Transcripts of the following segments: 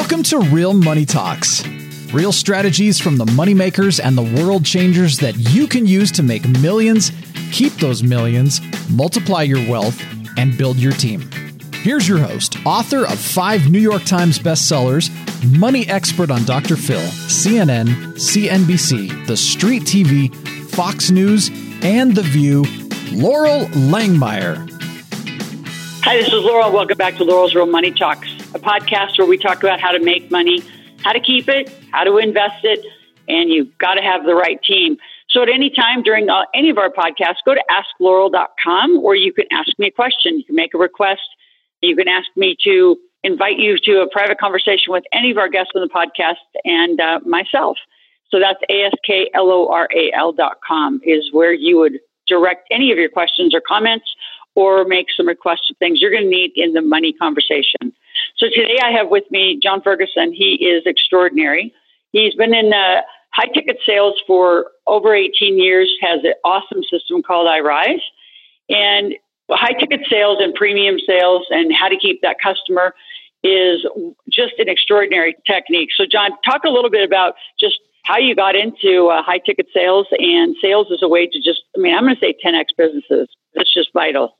Welcome to Real Money Talks. Real strategies from the moneymakers and the world changers that you can use to make millions, keep those millions, multiply your wealth, and build your team. Here's your host, author of five New York Times bestsellers, money expert on Dr. Phil, CNN, CNBC, The Street TV, Fox News, and The View, Loral Langemeier. Hi, this is Loral. Welcome back to Loral's Real Money Talks, a podcast where we talk about how to make money, how to keep it, how to invest it, and you've got to have the right team. So at any time during uh, any of our podcasts, go to askloral.com or you can ask me a question. You can make a request. You can ask me to invite you to a private conversation with any of our guests on the podcast and uh, myself. So that's askloral.com is where you would direct any of your questions or comments or make some requests of things you're going to need in the money conversation. So today I have with me John Ferguson. He is extraordinary. He's been in uh, high ticket sales for over 18 years, has an awesome system called iRise. And high ticket sales and premium sales and how to keep that customer is just an extraordinary technique. So, John, talk a little bit about just how you got into uh, high ticket sales and sales as a way to just, I mean, I'm going to say 10x businesses. It's just vital.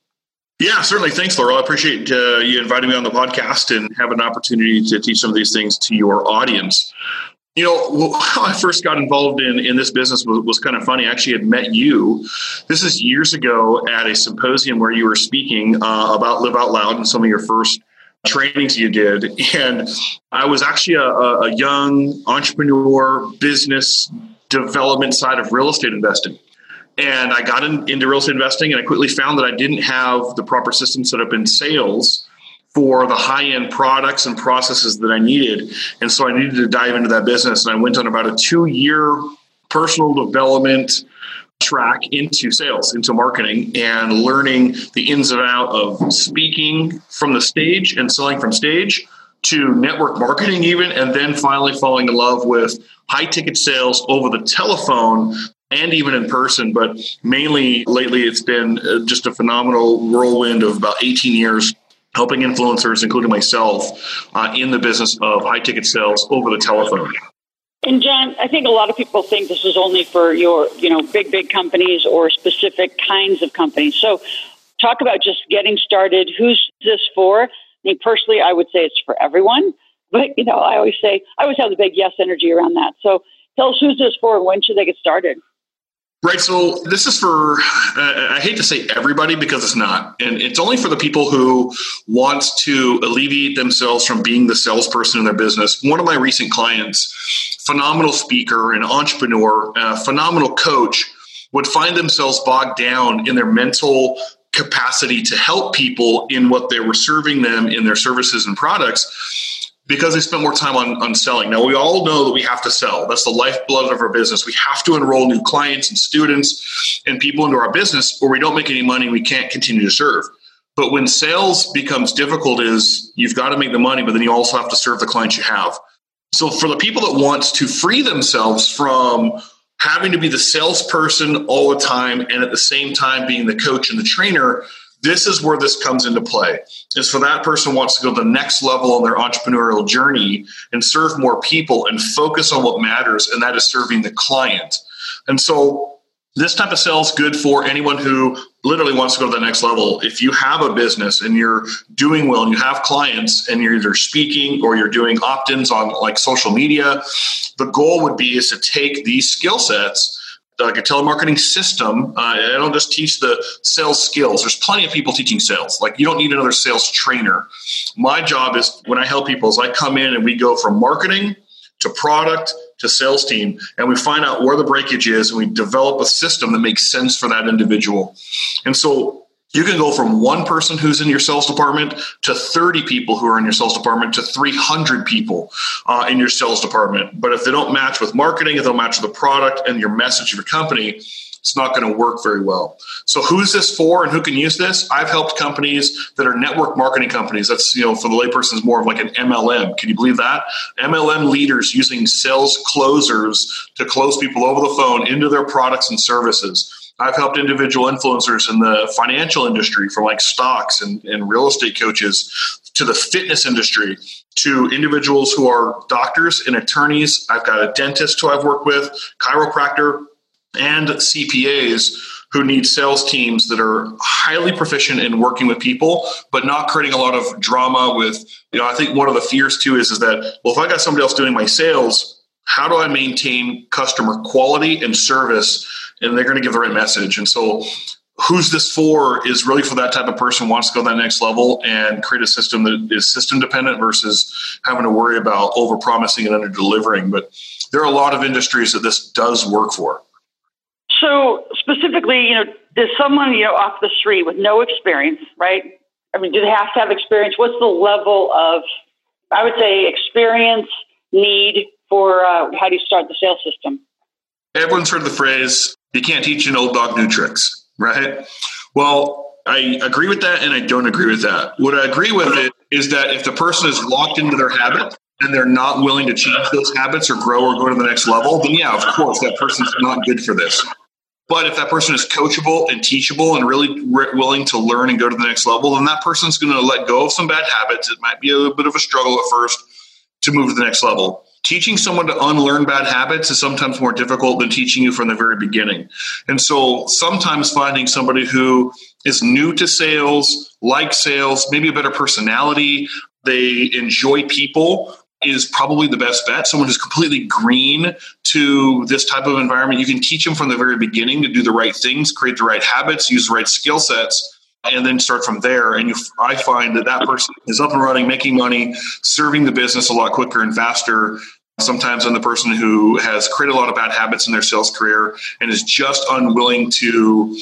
Yeah, certainly. Thanks, Laura. I appreciate uh, you inviting me on the podcast and have an opportunity to teach some of these things to your audience. You know, how I first got involved in, in this business was, was kind of funny. I actually had met you. This is years ago at a symposium where you were speaking uh, about Live Out Loud and some of your first trainings you did. And I was actually a, a young entrepreneur, business development side of real estate investing. And I got in, into real estate investing and I quickly found that I didn't have the proper system set up in sales for the high end products and processes that I needed. And so I needed to dive into that business. And I went on about a two year personal development track into sales, into marketing, and learning the ins and out of speaking from the stage and selling from stage to network marketing, even, and then finally falling in love with high ticket sales over the telephone and even in person. But mainly lately, it's been uh, just a phenomenal whirlwind of about 18 years helping influencers, including myself, uh, in the business of high ticket sales over the telephone. And John, I think a lot of people think this is only for your, you know, big, big companies or specific kinds of companies. So talk about just getting started. Who's this for? I mean, personally, I would say it's for everyone. But, you know, I always say, I always have the big yes energy around that. So tell us who's this for and when should they get started? Right. So this is for, uh, I hate to say everybody because it's not. And it's only for the people who want to alleviate themselves from being the salesperson in their business. One of my recent clients, phenomenal speaker, an entrepreneur, a phenomenal coach, would find themselves bogged down in their mental capacity to help people in what they were serving them in their services and products because they spend more time on, on selling. Now, we all know that we have to sell. That's the lifeblood of our business. We have to enroll new clients and students and people into our business, or we don't make any money. We can't continue to serve. But when sales becomes difficult, is you've got to make the money, but then you also have to serve the clients you have. So for the people that want to free themselves from having to be the salesperson all the time and at the same time being the coach and the trainer, this is where this comes into play is for that person wants to go to the next level on their entrepreneurial journey and serve more people and focus on what matters and that is serving the client. And so this type of sale is good for anyone who literally wants to go to the next level. If you have a business and you're doing well and you have clients and you're either speaking or you're doing opt-ins on like social media the goal would be is to take these skill sets like a telemarketing system. Uh, I don't just teach the sales skills. There's plenty of people teaching sales. Like you don't need another sales trainer. My job is when I help people is I come in and we go from marketing to product to sales team and we find out where the breakage is and we develop a system that makes sense for that individual. And so you can go from one person who's in your sales department to 30 people who are in your sales department to 300 people uh, in your sales department. But if they don't match with marketing, if they don't match with the product and your message of your company, it's not going to work very well. So who's this for and who can use this? I've helped companies that are network marketing companies. That's, you know, for the layperson is more of like an MLM. Can you believe that? MLM leaders using sales closers to close people over the phone into their products and services. I've helped individual influencers in the financial industry from like stocks and, and real estate coaches to the fitness industry to individuals who are doctors and attorneys. I've got a dentist who I've worked with, chiropractor, and CPAs who need sales teams that are highly proficient in working with people, but not creating a lot of drama with, you know, I think one of the fears too is, is that, well, if I got somebody else doing my sales, how do I maintain customer quality and service? And they're going to give the right message. And so who's this for is really for that type of person who wants to go to that next level and create a system that is system dependent versus having to worry about over promising and under delivering. But there are a lot of industries that this does work for. So specifically, you know, does someone, you know, off the street with no experience, right? I mean, do they have to have experience? What's the level of, I would say, experience need for uh, how do you start the sales system? Everyone's heard the phrase, you can't teach an old dog new tricks, right? Well, I agree with that and I don't agree with that. What I agree with it is that if the person is locked into their habit and they're not willing to change those habits or grow or go to the next level, then yeah, of course, that person's not good for this. But if that person is coachable and teachable and really re- willing to learn and go to the next level, then that person's going to let go of some bad habits. It might be a bit of a struggle at first to move to the next level. Teaching someone to unlearn bad habits is sometimes more difficult than teaching you from the very beginning. And so sometimes finding somebody who is new to sales, like sales, maybe a better personality, they enjoy people, is probably the best bet. Someone who's completely green to this type of environment. You can teach them from the very beginning to do the right things, create the right habits, use the right skill sets, and then start from there. And you, I find that that person is up and running, making money, serving the business a lot quicker and faster. Sometimes than the person who has created a lot of bad habits in their sales career and is just unwilling to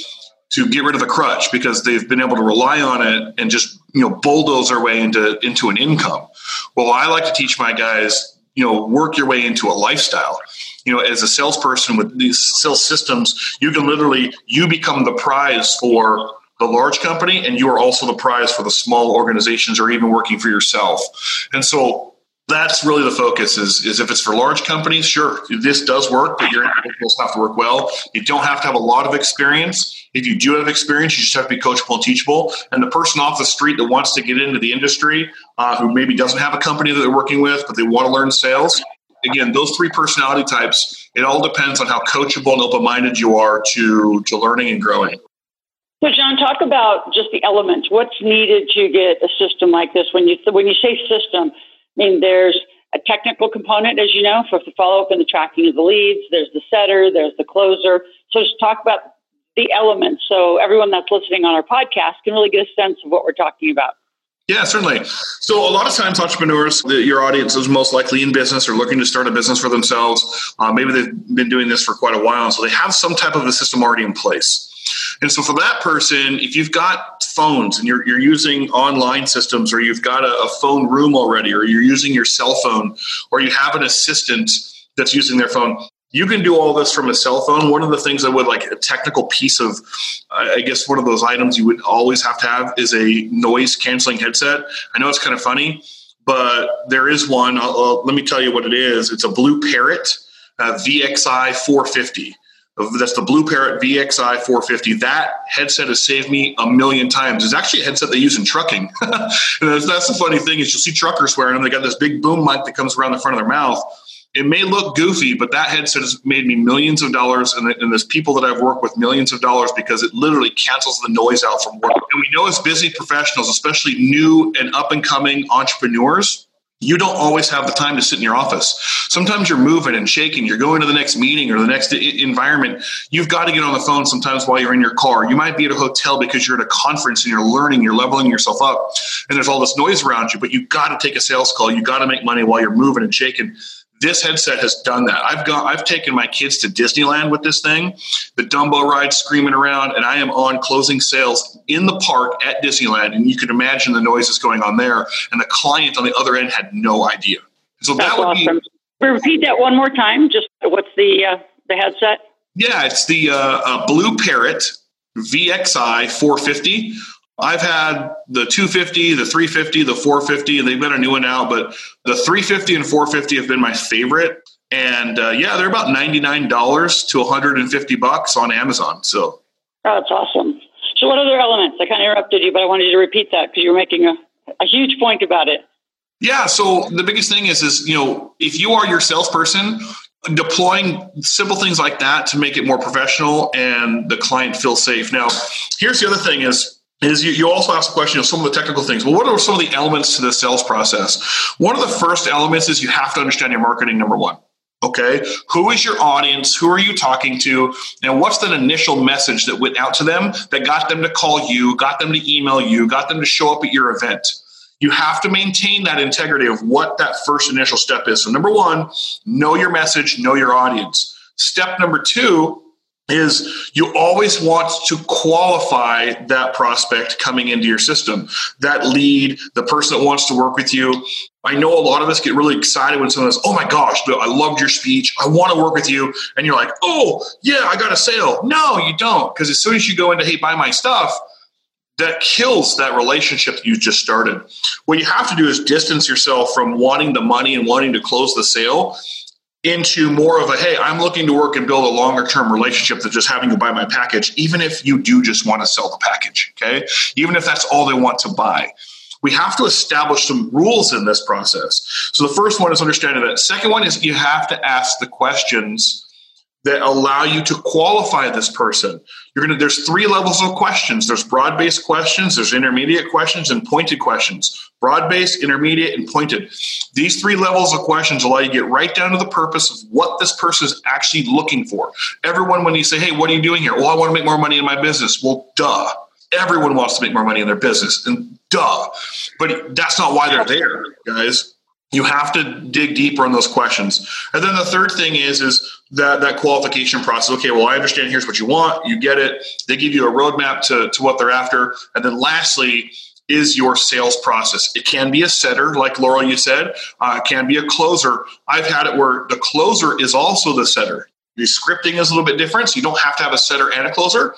to get rid of the crutch because they've been able to rely on it and just you know bulldoze their way into into an income. Well, I like to teach my guys, you know, work your way into a lifestyle. You know, as a salesperson with these sales systems, you can literally you become the prize for the large company and you are also the prize for the small organizations or even working for yourself. And so that's really the focus is, is if it's for large companies, sure, this does work, but your individuals have to work well. You don't have to have a lot of experience. If you do have experience, you just have to be coachable and teachable. And the person off the street that wants to get into the industry, uh, who maybe doesn't have a company that they're working with, but they want to learn sales, again, those three personality types, it all depends on how coachable and open minded you are to, to learning and growing. So, John, talk about just the elements. What's needed to get a system like this? When you when you say system, I mean, there's a technical component, as you know, for the follow up and the tracking of the leads. There's the setter, there's the closer. So just talk about the elements so everyone that's listening on our podcast can really get a sense of what we're talking about. Yeah, certainly. So a lot of times, entrepreneurs, the, your audience is most likely in business or looking to start a business for themselves. Uh, maybe they've been doing this for quite a while, so they have some type of a system already in place. And so for that person, if you've got phones and you're, you're using online systems or you've got a, a phone room already or you're using your cell phone or you have an assistant that's using their phone, you can do all this from a cell phone. One of the things I would like a technical piece of, I guess, one of those items you would always have to have is a noise canceling headset. I know it's kind of funny, but there is one. I'll, I'll, let me tell you what it is. It's a BlueParrott uh, VXI 450. That's the BlueParrott VXI 450. That headset has saved me a million times. It's actually a headset they use in trucking. and that's, that's the funny thing is you'll see truckers wearing them. They got this big boom mic that comes around the front of their mouth. It may look goofy, but that headset has made me millions of dollars, and, and there's people that I've worked with millions of dollars because it literally cancels the noise out from work. And we know as busy professionals, especially new and up and coming entrepreneurs, you don't always have the time to sit in your office. Sometimes you're moving and shaking. You're going to the next meeting or the next environment. You've got to get on the phone sometimes while you're in your car. You might be at a hotel because you're at a conference and you're learning, you're leveling yourself up, and there's all this noise around you, but you've got to take a sales call. You've got to make money while you're moving and shaking this headset has done that. I've gone, I've taken my kids to Disneyland with this thing, the Dumbo ride screaming around, and I am on closing sales in the park at Disneyland. And you can imagine the noise that's going on there. And the client on the other end had no idea. So that's that would awesome. be. Repeat that one more time. Just what's the uh, the headset? Yeah, it's the uh, uh, BlueParrott VXI 450. I've had the 250, the 350, the 450, and they've got a new one out, but the 350 and 450 have been my favorite. And uh, yeah, they're about $99 to 150 bucks on Amazon. So oh, that's awesome. So what other elements? I kind of interrupted you, but I wanted you to repeat that because you were making a, a huge point about it. Yeah. So the biggest thing is, is, you know, if you are your salesperson, deploying simple things like that to make it more professional and the client feel safe. Now, here's the other thing is, is you, you also ask the question of some of the technical things. Well, what are some of the elements to the sales process? One of the first elements is you have to understand your marketing, number one. Okay. Who is your audience? Who are you talking to? And what's that initial message that went out to them that got them to call you, got them to email you, got them to show up at your event? You have to maintain that integrity of what that first initial step is. So, number one, know your message, know your audience. Step number two is you always want to qualify that prospect coming into your system, that lead, the person that wants to work with you. I know a lot of us get really excited when someone says, Oh my gosh, I loved your speech. I want to work with you. And you're like, Oh, yeah, I got a sale. No, you don't. Because as soon as you go into, Hey, buy my stuff, that kills that relationship that you just started. What you have to do is distance yourself from wanting the money and wanting to close the sale into more of a hey i'm looking to work and build a longer term relationship than just having you buy my package even if you do just want to sell the package okay? Even if that's all they want to buy. We have to establish some rules in this process. So the first one is understanding that. Second one is you have to ask the questions that allow you to qualify this person. You're going to there's three levels of questions. There's broad-based questions, there's intermediate questions and pointed questions. Broad-based, intermediate and pointed. These three levels of questions allow you to get right down to the purpose of what this person is actually looking for. Everyone when you say, "Hey, what are you doing here?" "Well, I want to make more money in my business." Well, duh. Everyone wants to make more money in their business and duh. But that's not why they're there, guys you have to dig deeper on those questions. And then the third thing is is that that qualification process. Okay well i understand here's what you want. You get it. They give you a roadmap to, to what they're after. And then lastly is your sales process. It can be a setter like Loral you said. Uh, it can be a closer. I've had it where the closer is also the setter. The scripting is a little bit different so you don't have to have a setter and a closer.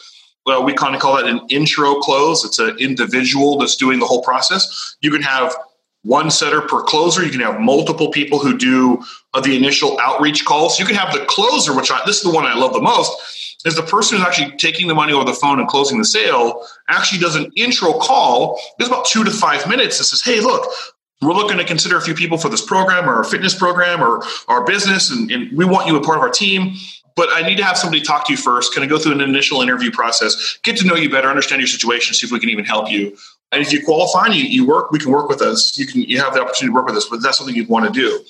Well, we kind of call that an intro close. It's an individual that's doing the whole process. You can have one setter per closer. You can have multiple people who do uh, the initial outreach calls. You can have the closer, which I, this is the one I love the most, is the person who's actually taking the money over the phone and closing the sale actually does an intro call. It's about two to five minutes and says, hey, look, we're looking to consider a few people for this program or our fitness program or our business, and, and we want you a part of our team but I need to have somebody talk to you first. Can I go through an initial interview process, get to know you better, understand your situation, see if we can even help you. And if you qualify and you, you work, we can work with us. You can you have the opportunity to work with us, but that's something you'd want to do.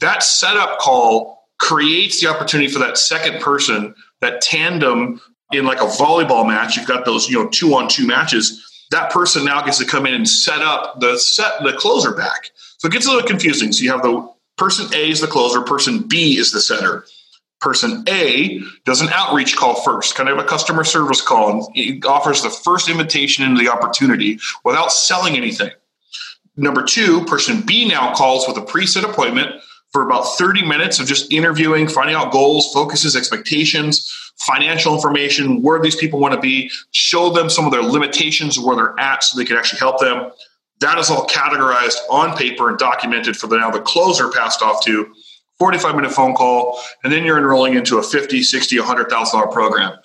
That setup call creates the opportunity for that second person, that tandem in like a volleyball match. You've got those, you know, two on two matches. That person now gets to come in and set up the set the closer back. So it gets a little confusing. So you have the person A is the closer, person B is the setter. Person A does an outreach call first, kind of a customer service call, and offers the first invitation into the opportunity without selling anything. Number two, person B now calls with a preset appointment for about 30 minutes of just interviewing, finding out goals, focuses, expectations, financial information, where these people want to be, show them some of their limitations, where they're at, so they can actually help them. That is all categorized on paper and documented for the now the closer passed off to 45 minute phone call, and then you're enrolling into a 50, 60, $100,000 program.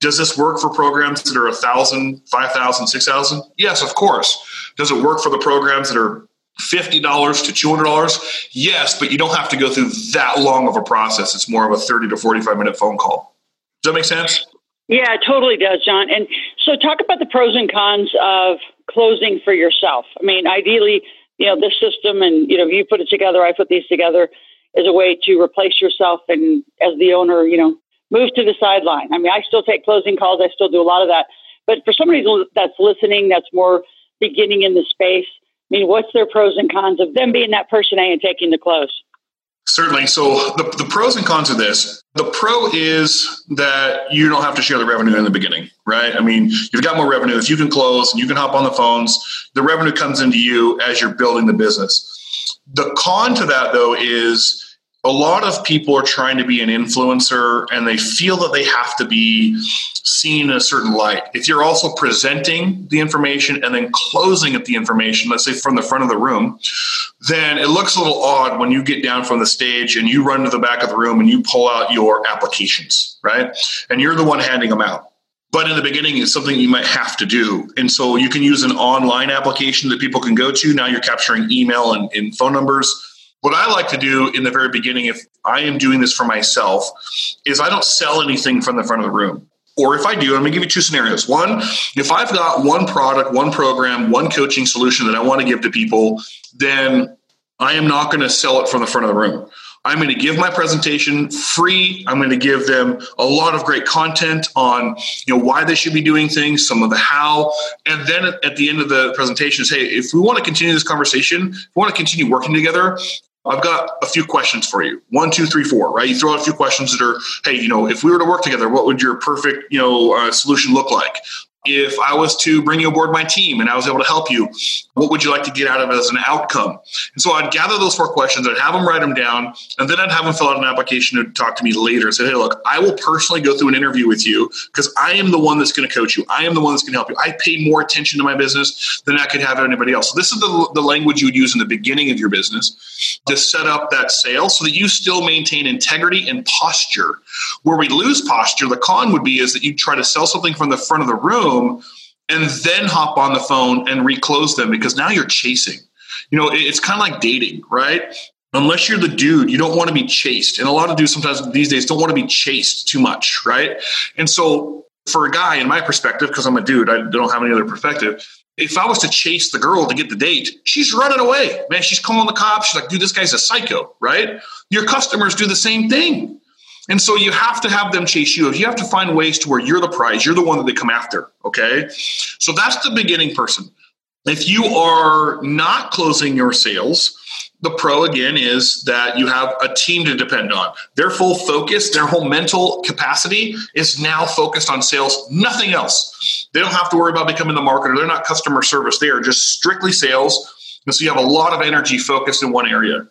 Does this work for programs that are 1,000, 5,000, 6,000? Yes, of course. Does it work for the programs that are $50 to $200? Yes, but you don't have to go through that long of a process. It's more of a 30 to 45 minute phone call. Does that make sense? Yeah, it totally does, John. And so talk about the pros and cons of closing for yourself. I mean, ideally, you know, this system and, you know, you put it together, I put these together as a way to replace yourself and as the owner, you know, move to the sideline. I mean, I still take closing calls. I still do a lot of that. But for somebody that's listening, that's more beginning in the space, I mean, what's their pros and cons of them being that person A and taking the close? Certainly. So the, the pros and cons of this, the pro is that you don't have to share the revenue in the beginning, right? I mean, you've got more revenue. If you can close and you can hop on the phones, the revenue comes into you as you're building the business. The con to that, though, is a lot of people are trying to be an influencer and they feel that they have to be seen in a certain light. If you're also presenting the information and then closing at the information, let's say from the front of the room, then it looks a little odd when you get down from the stage and you run to the back of the room and you pull out your applications, right? And you're the one handing them out but in the beginning it's something you might have to do. And so you can use an online application that people can go to. Now you're capturing email and, and, phone numbers. What i like to do in the very beginning if i am doing this for myself is i don't sell anything from the front of the room. Or if i do i'm going to give you two scenarios. One if i've got one product one program one coaching solution that i want to give to people then i am not going to sell it from the front of the room I'm going to give my presentation free. I'm going to give them a lot of great content on, you know, why they should be doing things, some of the how, and then at the end of the presentation is, hey, if we want to continue this conversation, if we want to continue working together, I've got a few questions for you. One, two, three, four. Right? You throw out a few questions that are, hey, you know, if we were to work together, what would your perfect, you know, uh, solution look like? If I was to bring you aboard my team and I was able to help you, what would you like to get out of it as an outcome? And so I'd gather those four questions, I'd have them write them down, and then I'd have them fill out an application to talk to me later say, hey, look, I will personally go through an interview with you because I am the one that's going to coach you. I am the one that's going to help you. I pay more attention to my business than I could have anybody else. So this is the, the language you would use in the beginning of your business to set up that sale so that you still maintain integrity and posture. Where we lose posture, the con would be is that you try to sell something from the front of the room and then hop on the phone and reclose them because now you're chasing. You know, it's kind of like dating, right? Unless you're the dude, you don't want to be chased. And a lot of dudes sometimes these days don't want to be chased too much, right? And so for a guy, in my perspective, because I'm a dude, I don't have any other perspective. If I was to chase the girl to get the date, she's running away. Man, she's calling the cops. She's like, dude, this guy's a psycho, right? Your customers do the same thing. And so you have to have them chase you. If you have to find ways to where you're the prize, you're the one that they come after. Okay. So that's the beginning person. If you are not closing your sales, the pro again is that you have a team to depend on. Their full focus, their whole mental capacity is now focused on sales, nothing else. They don't have to worry about becoming the marketer. They're not customer service. They are just strictly sales. And so you have a lot of energy focused in one area.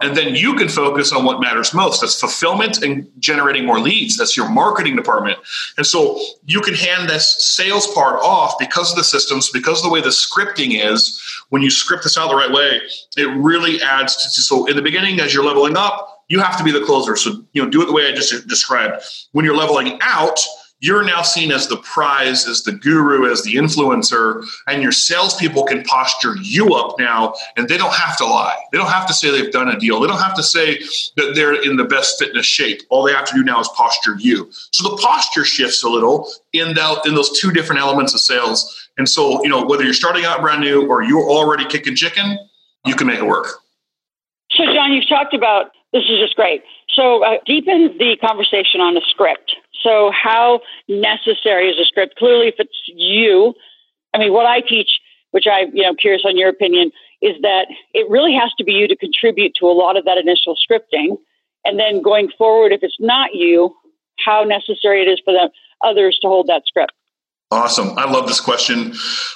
And then you can focus on what matters most. That's fulfillment and generating more leads. That's your marketing department. And so you can hand this sales part off because of the systems, because of the way the scripting is. When you script this out the right way, it really adds to. So in the beginning, as you're leveling up, you have to be the closer. So, you know, do it the way I just described. When you're leveling out, you're now seen as the prize, as the guru, as the influencer, and your salespeople can posture you up now, and they don't have to lie. They don't have to say they've done a deal. They don't have to say that they're in the best fitness shape. All they have to do now is posture you. So the posture shifts a little in that in those two different elements of sales. And so, you know, whether you're starting out brand new or you're already kicking chicken, you can make it work. So, John, you've talked about this is just great. So, uh, deepen the conversation on a script. So, how necessary is a script? Clearly, if it's you, I mean, what I teach, which I, you know, curious on your opinion, is that it really has to be you to contribute to a lot of that initial scripting. And then going forward, if it's not you, how necessary it is for the others to hold that script. Awesome. I love this question,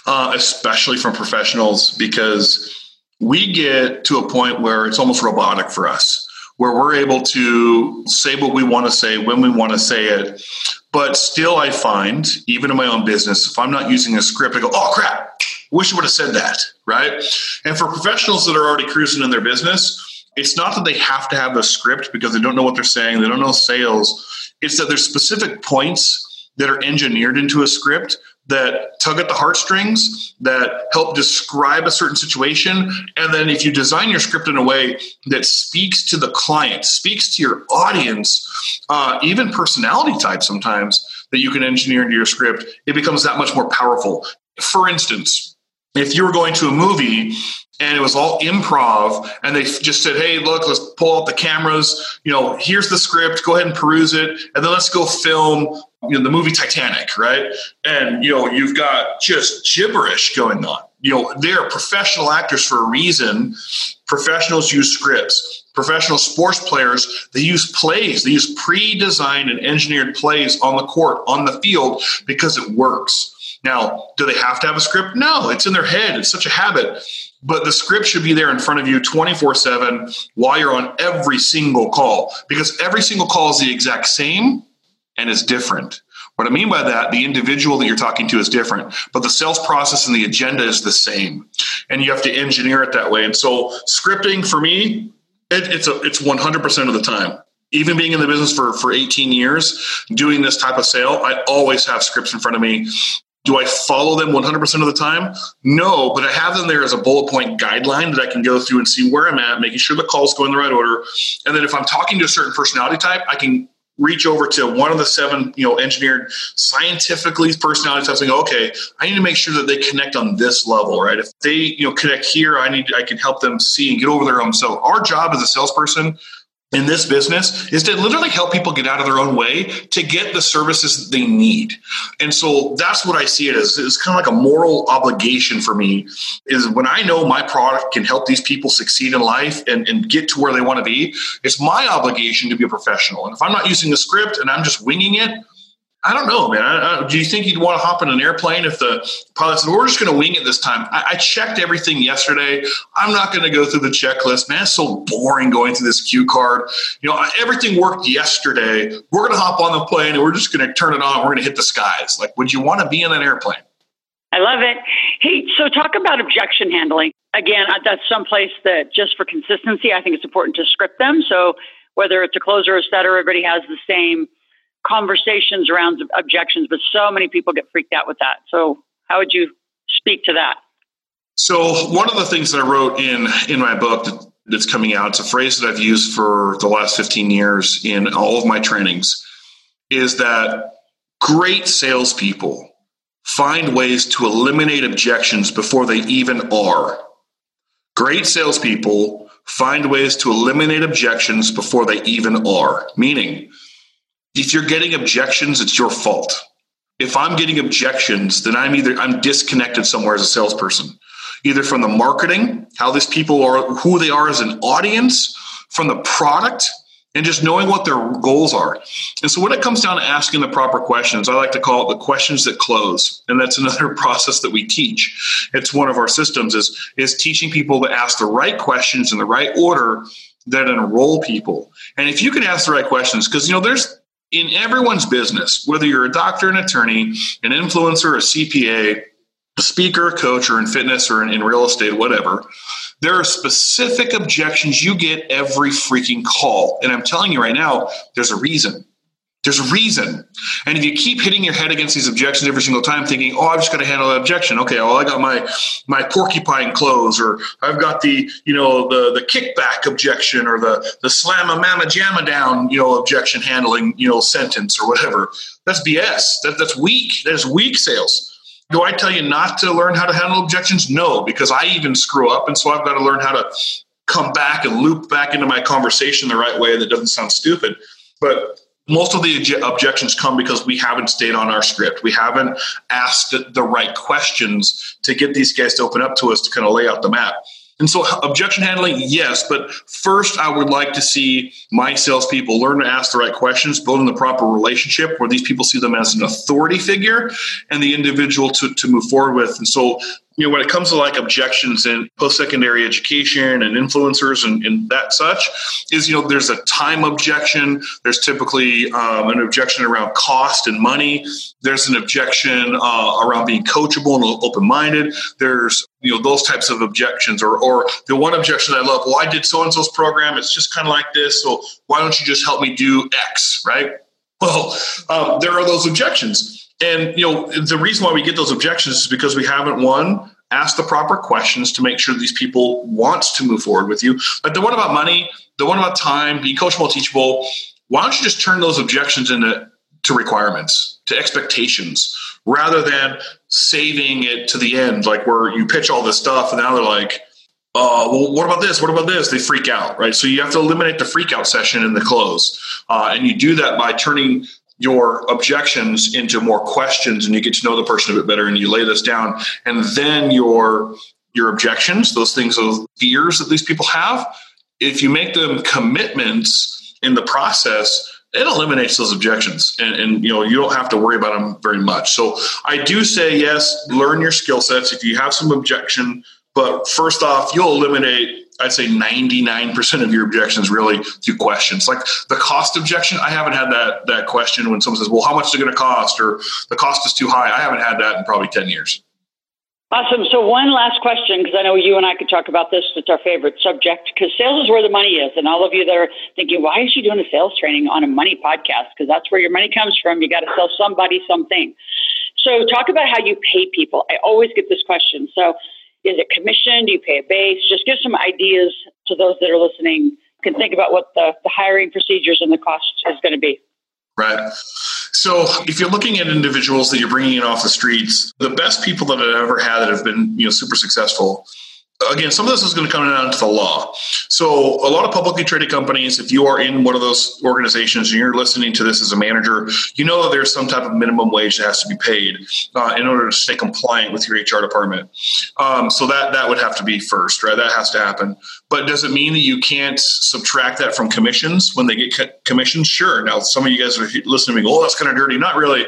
uh, especially from professionals, because we get to a point where it's almost robotic for us where we're able to say what we want to say when we want to say it. But still, I find, even in my own business, if I'm not using a script, I go, oh crap, wish I would have said that, right? And for professionals that are already cruising in their business, it's not that they have to have a script because they don't know what they're saying, they don't know sales. It's that there's specific points that are engineered into a script that tug at the heartstrings, that help describe a certain situation. And then if you design your script in a way that speaks to the client, speaks to your audience, uh, even personality type sometimes that you can engineer into your script, it becomes that much more powerful. For instance, if you were going to a movie and it was all improv and they just said hey look let's pull out the cameras. You know here's the script. Go ahead and peruse it and then let's go film you know the movie titanic right? And you know you've got just gibberish going on. You know they're professional actors for a reason. Professionals use scripts. Professional sports players they use plays. They use pre-designed and engineered plays on the court on the field because it works. Now, do they have to have a script? No, it's in their head. It's such a habit. But the script should be there in front of you 24 7 while you're on every single call because every single call is the exact same and is different. What I mean by that, the individual that you're talking to is different, but the sales process and the agenda is the same. And you have to engineer it that way. And so scripting for me, it, it's a, it's 100% of the time. even being in the business for, for 18 years, doing this type of sale, I always have scripts in front of me. Do I follow them 100% of the time? No, but I have them there as a bullet point guideline that I can go through and see where I'm at, making sure the calls go in the right order. And then if I'm talking to a certain personality type, I can reach over to one of the seven, you know, engineered scientifically personality types and go, okay, I need to make sure that they connect on this level, right? If they, you know, connect here, I need, I can help them see and get over their own. So our job as a salesperson in this business is to literally help people get out of their own way to get the services they need. And so that's what I see it as. It's kind of like a moral obligation for me is when I know my product can help these people succeed in life and, and get to where they want to be, it's my obligation to be a professional. And if I'm not using the script and I'm just winging it, I don't know, man. I, I, do you think you'd want to hop in an airplane if the pilot said, "We're just going to wing it this time"? I, I checked everything yesterday. I'm not going to go through the checklist, man. It's so boring going through this cue card. You know, everything worked yesterday. We're going to hop on the plane and we're just going to turn it on. We're going to hit the skies. Like, would you want to be in an airplane? I love it. Hey, so talk about objection handling. Again, that's someplace that just for consistency, I think it's important to script them. So whether it's a closer or a setter, everybody has the same conversations around objections, but so many people get freaked out with that. So, how would you speak to that? So, one of the things that I wrote in in my book that, that's coming out, it's a phrase that I've used for the last 15 years in all of my trainings, is that great salespeople find ways to eliminate objections before they even are. Great salespeople find ways to eliminate objections before they even are. Meaning, if you're getting objections, it's your fault. If I'm getting objections, then I'm either I'm disconnected somewhere as a salesperson, either from the marketing, how these people are, who they are as an audience, from the product, and just knowing what their goals are. And so when it comes down to asking the proper questions, I like to call it the questions that close. And that's another process that we teach. It's one of our systems is, is teaching people to ask the right questions in the right order that enroll people. And if you can ask the right questions, because you know, there's in everyone's business, whether you're a doctor, an attorney, an influencer, a CPA, a speaker, a coach, or in fitness or in, in real estate, whatever, there are specific objections you get every freaking call. And I'm telling you right now, there's a reason. There's a reason. And if you keep hitting your head against these objections every single time, thinking, oh, I've just got to handle that objection. Okay, well, I got my my porcupine close, or I've got the, you know, the the kickback objection or the the slam a mama jamma down, you know, objection handling, you know, sentence or whatever. That's BS. That, that's weak. That is weak sales. Do I tell you not to learn how to handle objections? No, because I even screw up. And so I've got to learn how to come back and loop back into my conversation the right way that doesn't sound stupid. But most of the objections come because we haven't stayed on our script. We haven't asked the right questions to get these guys to open up to us to kind of lay out the map. And so, objection handling, yes, but first, I would like to see my salespeople learn to ask the right questions, building the proper relationship where these people see them as an authority figure and the individual to, to move forward with. And so, you know, when it comes to like objections in post-secondary education and influencers and, and that such, is you know, there's a time objection. There's typically um, an objection around cost and money. There's an objection uh, around being coachable and open-minded. There's you know those types of objections, or or the one objection I love. Well, I did so and so's program. It's just kind of like this. So why don't you just help me do X? Right. Well, um, there are those objections and you know, the reason why we get those objections is because we haven't one asked the proper questions to make sure these people want to move forward with you. But the one about money, the one about time, being coachable, teachable. Why don't you just turn those objections into to requirements, to expectations, rather than saving it to the end, like where you pitch all this stuff and now they're like, uh, well, what about this? What about this? They freak out, right? So you have to eliminate the freak out session in the close. Uh, and you do that by turning your objections into more questions and you get to know the person a bit better and you lay this down. And then your your objections those things those fears that these people have if you make them commitments in the process it eliminates those objections. And, and, you know you don't have to worry about them very much. So i do say yes learn your skill sets if you have some objection but first off you'll eliminate I'd say 99% of your objections really through questions. Like the cost objection, I haven't had that that question when someone says, "Well, how much is it going to cost?" or "The cost is too high." I haven't had that in probably 10 years. Awesome. So, one last question, because I know you and I could talk about this. It's our favorite subject, because sales is where the money is. And all of you that are thinking, why is she doing a sales training on a money podcast? Because that's where your money comes from. You got to sell somebody something. So, talk about how you pay people. I always get this question. So, is it commission? Do you pay a base? Just give some ideas to those that are listening can think about what the, the hiring procedures and the cost is going to be. Right. So if you're looking at individuals that you're bringing in off the streets, the best people that I've ever had that have been, you know, super successful again, some of this is going to come down to the law. So, a lot of publicly traded companies, if you are in one of those organizations and you're listening to this as a manager, you know that there's some type of minimum wage that has to be paid uh, in order to stay compliant with your HR department. Um, so that that would have to be first, right? That has to happen. But does it mean that you can't subtract that from commissions when they get commissions? Sure. Now, some of you guys are listening to me, oh, that's kind of dirty. Not really.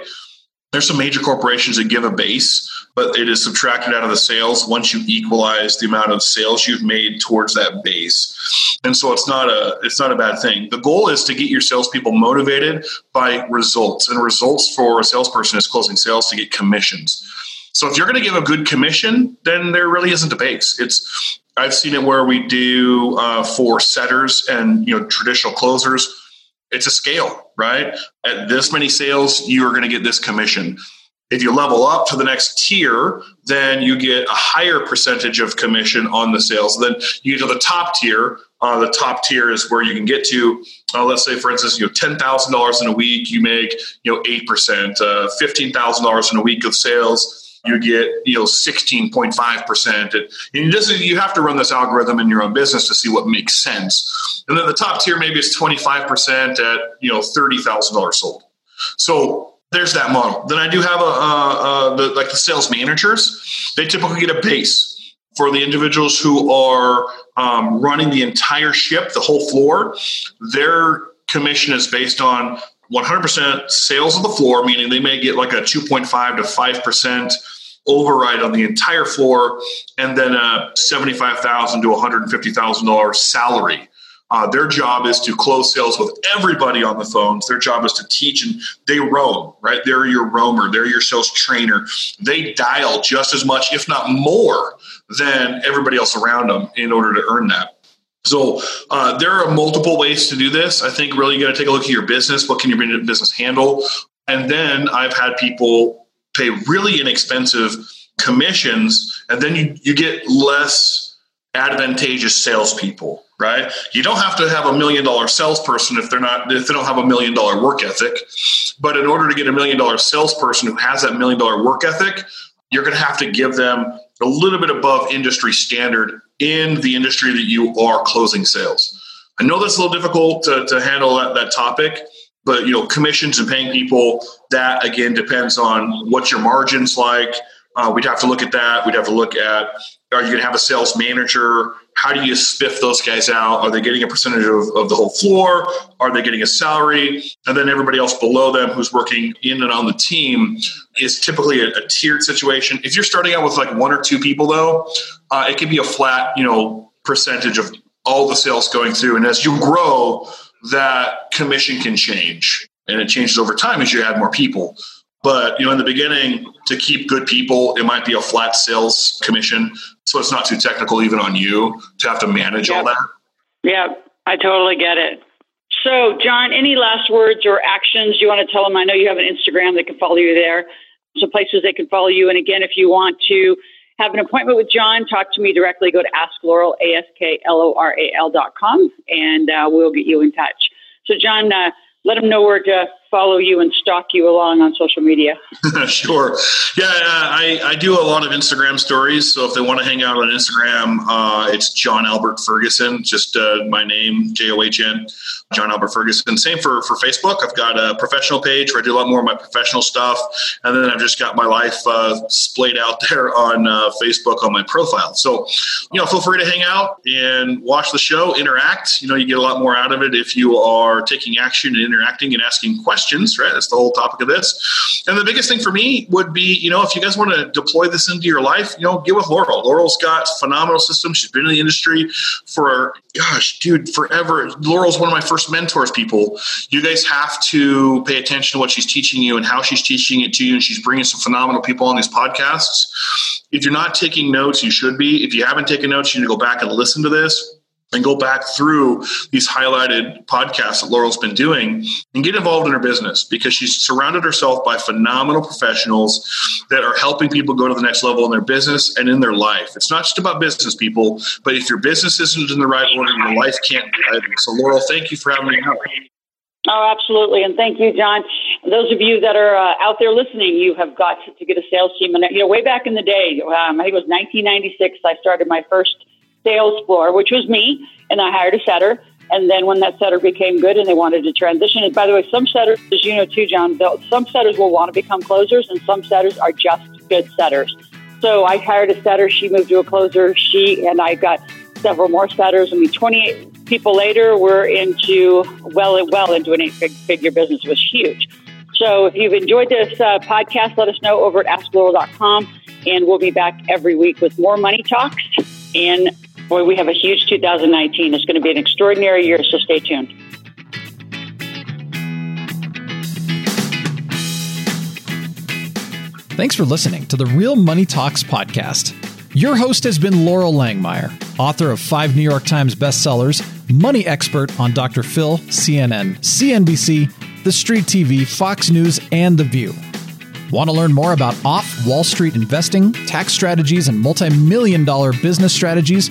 There's some major corporations that give a base, but it is subtracted out of the sales once you equalize the amount of sales you've made towards that base. And so it's not a it's not a bad thing. The goal is to get your salespeople motivated by results, and results for a salesperson is closing sales to get commissions. So if you're going to give a good commission, then there really isn't a base. It's I've seen it where we do uh, for setters and you know traditional closers it's a scale, right? At this many sales, you are going to get this commission. If you level up to the next tier, then you get a higher percentage of commission on the sales. Then you get to the top tier. Uh, the top tier is where you can get to. Uh, let's say, for instance, you know, ten thousand dollars in a week, you make you know eight percent. Uh, Fifteen thousand dollars in a week of sales, you get you know 16.5% and this is, you have to run this algorithm in your own business to see what makes sense. And then the top tier maybe is 25% at you know $30000 sold. So there's that model. Then i do have a, a, a the, like the sales managers. They typically get a base for the individuals who are um, running the entire ship the whole floor. Their commission is based on 100% sales of the floor, meaning they may get like a 2.5 to 5% override on the entire floor, and then a 75,000 to $150,000 salary. Uh, their job is to close sales with everybody on the phones. Their job is to teach and they roam, right? They're your roamer, they're your sales trainer. They dial just as much, if not more, than everybody else around them in order to earn that. So uh, there are multiple ways to do this. I think really you got to take a look at your business. What can your business handle? And then I've had people pay really inexpensive commissions, and then you, you get less advantageous salespeople, right? You don't have to have a million dollar salesperson if they're not if they don't have a million dollar work ethic. But in order to get a million dollar salesperson who has that million dollar work ethic, you're going to have to give them a little bit above industry standard in the industry that you are closing sales. I know that's a little difficult to, to handle that, that topic, but you know, commissions and paying people, that again depends on what your margins like. Uh, we'd have to look at that. We'd have to look at are you going to have a sales manager? How do you spiff those guys out? Are they getting a percentage of, of the whole floor? Are they getting a salary? And then everybody else below them who's working in and on the team is typically a, a tiered situation. If you're starting out with like one or two people, though, uh, it can be a flat, you know, percentage of all the sales going through. And as you grow, that commission can change, and it changes over time as you add more people. But you know, in the beginning, to keep good people, it might be a flat sales commission, so it's not too technical even on you to have to manage yep. all that. Yeah, I totally get it. So, John, any last words or actions you want to tell them? I know you have an Instagram; they can follow you there. Some places they can follow you. And again, if you want to have an appointment with John, talk to me directly. Go to Ask Loral, A S K L O R A L dot com, and uh, we'll get you in touch. So, John, uh, let them know where to follow you and stalk you along on social media. sure. Yeah, I, I do a lot of Instagram stories. So if they want to hang out on Instagram, uh, it's John Albert Ferguson, just uh, my name, J O H N, John Albert Ferguson. Same for, for Facebook. I've got a professional page where I do a lot more of my professional stuff. And then I've just got my life uh, splayed out there on uh, Facebook on my profile. So, you know, feel free to hang out and watch the show, interact. You know, you get a lot more out of it if you are taking action and interacting and asking questions questions, right? That's the whole topic of this. And the biggest thing for me would be, you know, if you guys want to deploy this into your life, you know, get with Loral. Loral's got phenomenal systems. She's been in the industry for, gosh, dude, forever. Loral's one of my first mentors, people. You guys have to pay attention to what she's teaching you and how she's teaching it to you. And she's bringing some phenomenal people on these podcasts. If you're not taking notes, you should be. If you haven't taken notes, you need to go back and listen to this and go back through these highlighted podcasts that Loral's been doing and get involved in her business because she's surrounded herself by phenomenal professionals that are helping people go to the next level in their business and in their life. It's not just about business people, but if your business isn't in the right order, your life can't be either. So, Loral, thank you for having me. Oh, absolutely. And thank you, John. Those of you that are uh, out there listening, you have got to get a sales team. And, you know, way back in the day, um, I think it was 1996, I started my first sales floor, which was me, and I hired a setter. And then when that setter became good and they wanted to transition, and by the way, some setters, as you know too, John, some setters will want to become closers, and some setters are just good setters. So I hired a setter. She moved to a closer. She and I got several more setters. I mean, 28 people later, we're into well, well into an eight-figure business. Was huge. So if you've enjoyed this uh, podcast, let us know over at AskLoral.com, and we'll be back every week with more money talks and Boy, we have a huge 2019. It's going to be an extraordinary year, so stay tuned. Thanks for listening to the Real Money Talks podcast. Your host has been Loral Langemeier, author of five New York Times bestsellers, money expert on Dr. Phil, CNN, CNBC, The Street TV, Fox News, and The View. Want to learn more about off Wall Street investing, tax strategies, and multi-million dollar business strategies?